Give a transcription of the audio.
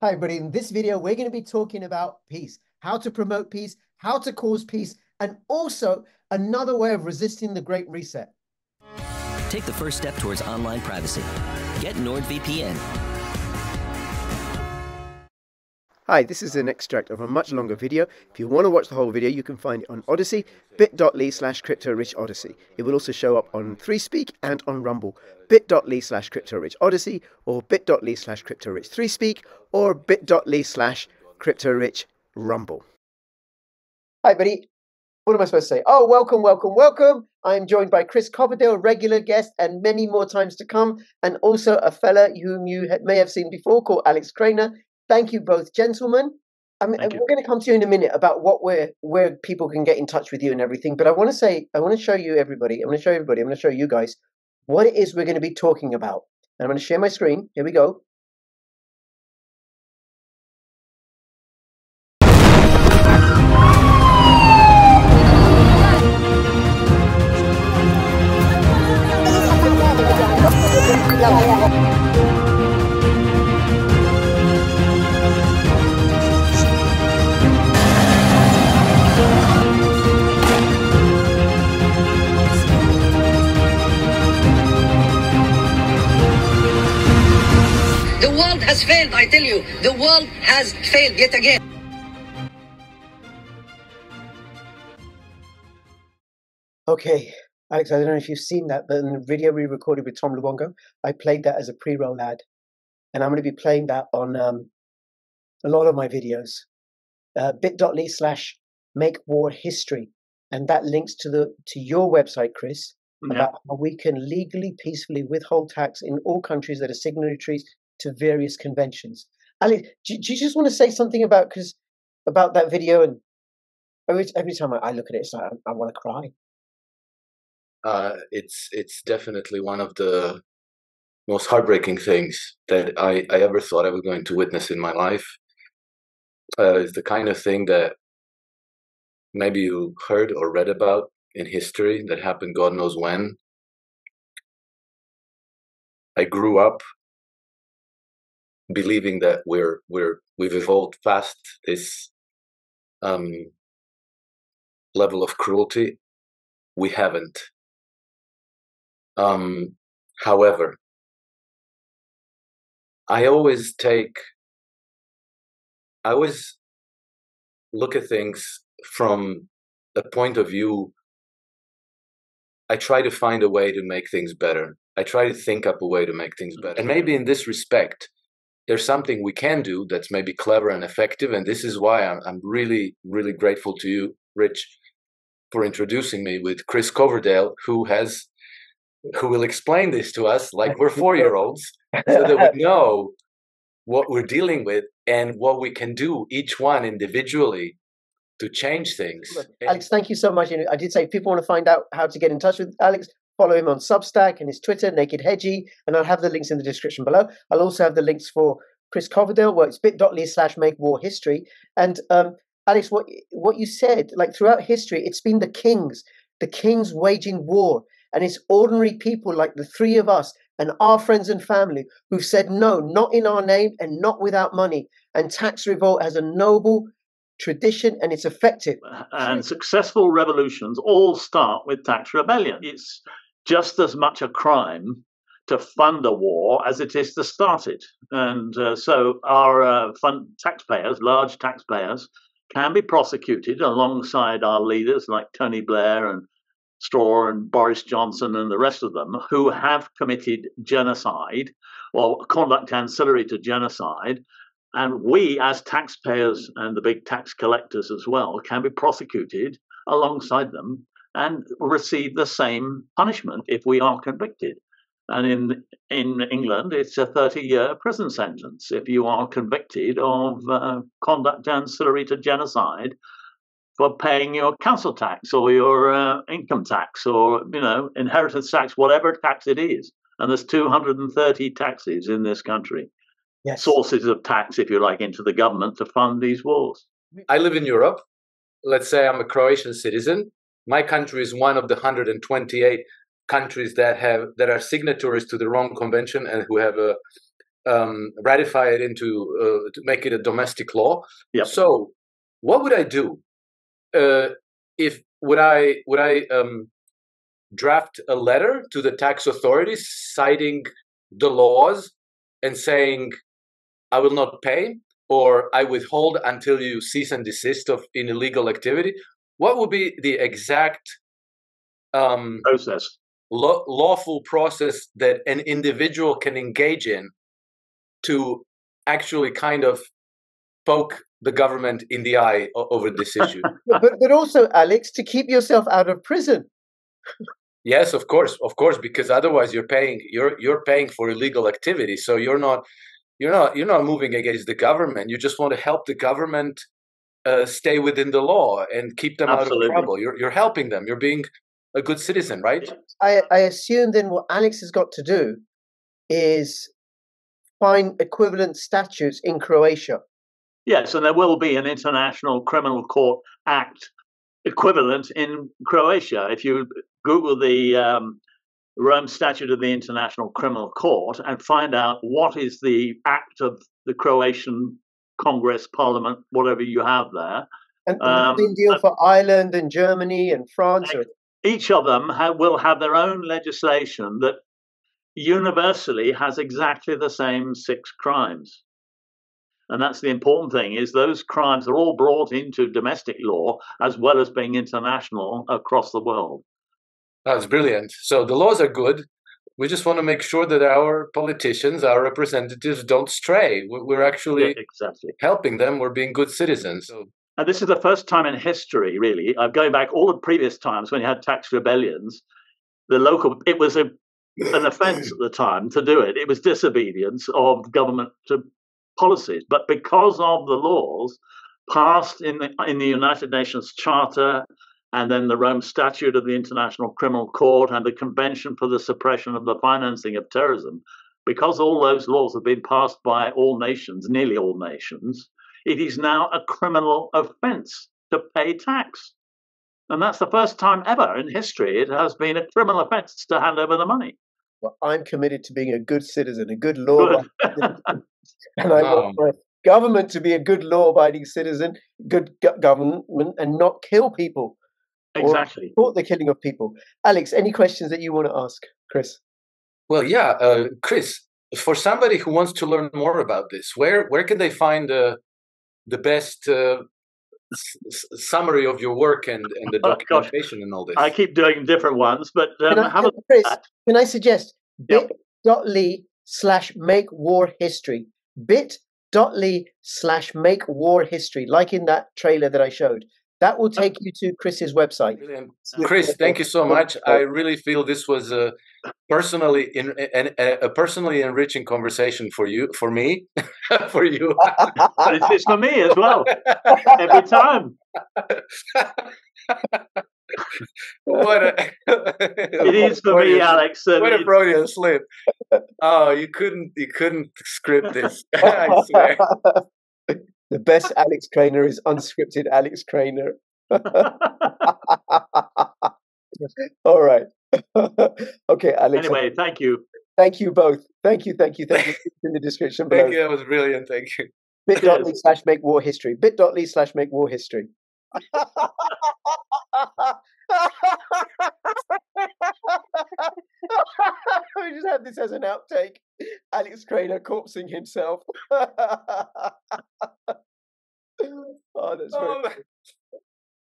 Hi, everybody. In this video, we're going to be talking about peace, how to promote peace, how to cause peace, and also another way of resisting the Great Reset. Take the first step towards online privacy. Get NordVPN. Hi, this is an extract of a much longer video. If you want to watch the whole video, you can find it on Odysee, bit.ly slash cryptorichodysee. It will also show up on 3Speak and on Rumble, bit.ly slash cryptorichodysee, or bit.ly slash cryptorich3speak, or bit.ly slash cryptorichrumble. Hi, buddy. What am I supposed to say? Oh, welcome, welcome, welcome. I am joined by Chris Coverdale, regular guest, and many more times to come, and also a fella whom you may have seen before called Alex Krainer. Thank you both, gentlemen. I mean, we're going to come to you in a minute about what where where people can get in touch with you and everything. But I want to say, I want to show you everybody. I'm going to show everybody. I'm going to show you guys what it is we're going to be talking about. And I'm going to share my screen. Here we go. The world has failed, I tell you. The world has failed yet again. Okay, Alex, I don't know if you've seen that, but in the video we recorded with Tom Luongo, I played that as a pre-roll ad, and I'm going to be playing that on um, a lot of my videos. Uh, bit.ly slash make war history, and that links to the to your website, Chris, Yeah. about how we can legally, peacefully withhold tax in all countries that are signatories to various conventions. Alex, do, do you just want to say something about because about that video? And every every time I, look at it, it's like I, I want to cry. uh, it's it's definitely one of the most heartbreaking things that I, I ever thought I was going to witness in my life. Uh, it's the kind of thing that maybe you heard or read about in history that happened God knows when. I grew up believing that we're we're we've evolved past this um, level of cruelty. We haven't. Um, however, I always take, I always look at things from a point of view. I try to find a way to make things better. I try to think up a way to make things better. And maybe in this respect, there's something we can do that's maybe clever and effective. And this is why I'm, I'm really, really grateful to you, Rich, for introducing me with Chris Coverdale, who has who will explain this to us like we're four year olds so that we know what we're dealing with and what we can do each one individually to change things Alex, thank you so much. I did say if people want to find out how to get in touch with Alex, follow him on Substack and his Twitter, Naked Hedgie, and I'll have the links in the description below. I'll also have the links for Chris Coverdale, where it's bit.ly slash make war history. And um, Alex, what what you said, like throughout history, it's been the kings, the kings waging war, and it's ordinary people like the three of us and our friends and family who've said no, not in our name and not without money. And tax revolt has a noble tradition and it's effective. and successful revolutions all start with tax rebellion. It's just as much a crime to fund a war as it is to start it. And uh, so our uh, fund taxpayers, large taxpayers, can be prosecuted alongside our leaders like Tony Blair and Straw and Boris Johnson and the rest of them who have committed genocide or conduct ancillary to genocide. And we, as taxpayers and the big tax collectors as well, can be prosecuted alongside them and receive the same punishment if we are convicted. And in in England, it's a 30-year prison sentence if you are convicted of uh, conduct ancillary to genocide for paying your council tax or your uh, income tax or you know inheritance tax, whatever tax it is. And there's 230 taxes in this country, Yes. sources of tax, if you like, into the government to fund these wars. I live in Europe. Let's say I'm a Croatian citizen. My country is one of the 128 countries that have that are signatories to the Rome Convention and who have a um, ratify it into uh, to make it a domestic law. Yep. So, what would I do? Uh, if would I would I um, draft a letter to the tax authorities citing the laws and saying I will not pay or I withhold until you cease and desist of in illegal activity? What would be the exact um, Process. law lawful process that an individual can engage in to actually kind of poke the government in the eye o- over this issue? but, but also, Alex, to keep yourself out of prison. Yes, of course, of course, because otherwise you're paying you're you're paying for illegal activity. So you're not you're not you're not moving against the government. You just want to help the government uh, stay within the law and keep them out Absolutely. of trouble. You're you're helping them. You're being a good citizen, right? I, I assume then what Alex has got to do is find equivalent statutes in Croatia. Yes, and there will be an International Criminal Court Act equivalent in Croatia. If you Google the um, Rome Statute of the International Criminal Court and find out what is the act of the Croatian Congress, Parliament, whatever you have there, And, and Um, the same deal for Ireland and Germany and France. Or, each of them ha- will have their own legislation that universally has exactly the same six crimes. And that's the important thing is those crimes are all brought into domestic law as well as being international across the world. That's brilliant. So the laws are good. We just want to make sure that our politicians, our representatives, don't stray. We- We're actually Yeah, exactly. helping them. We're being good citizens. So And this is the first time in history, really, uh, going back all the previous times when you had tax rebellions, the local, it was a, an offense at the time to do it. It was disobedience of government to policies. But because of the laws passed in the, in the United Nations Charter and then the Rome Statute of the International Criminal Court and the Convention for the Suppression of the Financing of Terrorism, because all those laws have been passed by all nations, nearly all nations, it is now a criminal offense to pay tax. And that's the first time ever in history it has been a criminal offense to hand over the money. well, I'm committed to being a good citizen, a good law, and I want my government to be a good law-abiding citizen, good go- government, and not kill people, exactly. support the killing of people. Alex, any questions that you want to ask, Chris? Well, yeah, uh, Chris. For somebody who wants to learn more about this, where where can they find the the best uh, s- s- summary of your work and, and the Oh, documentation and all this? I keep doing different ones, but um, Can I, have a Chris, that. can I suggest Yep. bit.ly slash make war history? Bit.ly slash make war history, like in that trailer that I showed. That will take you to Chris's website. Brilliant. Chris, thank you so much. I really feel this was a personally in, a, a personally enriching conversation for you, for me, for you. but it's, it's for me as well. Every time. what a, It is for me, Freudian- Alex. and What a it- Freudian slip. Oh, you couldn't, you couldn't script this. I swear. The best Alex Krainer is unscripted Alex Krainer. All right. okay, Alex. anyway, thank you. Thank you both. Thank you, thank you, thank you. It's in the description below. Thank you. That was brilliant. Thank you. Bit.ly Cheers. slash make war history. Bit.ly slash make war history. we just have this as an outtake. Alex Krainer corpsing himself. Oh, that's Oh,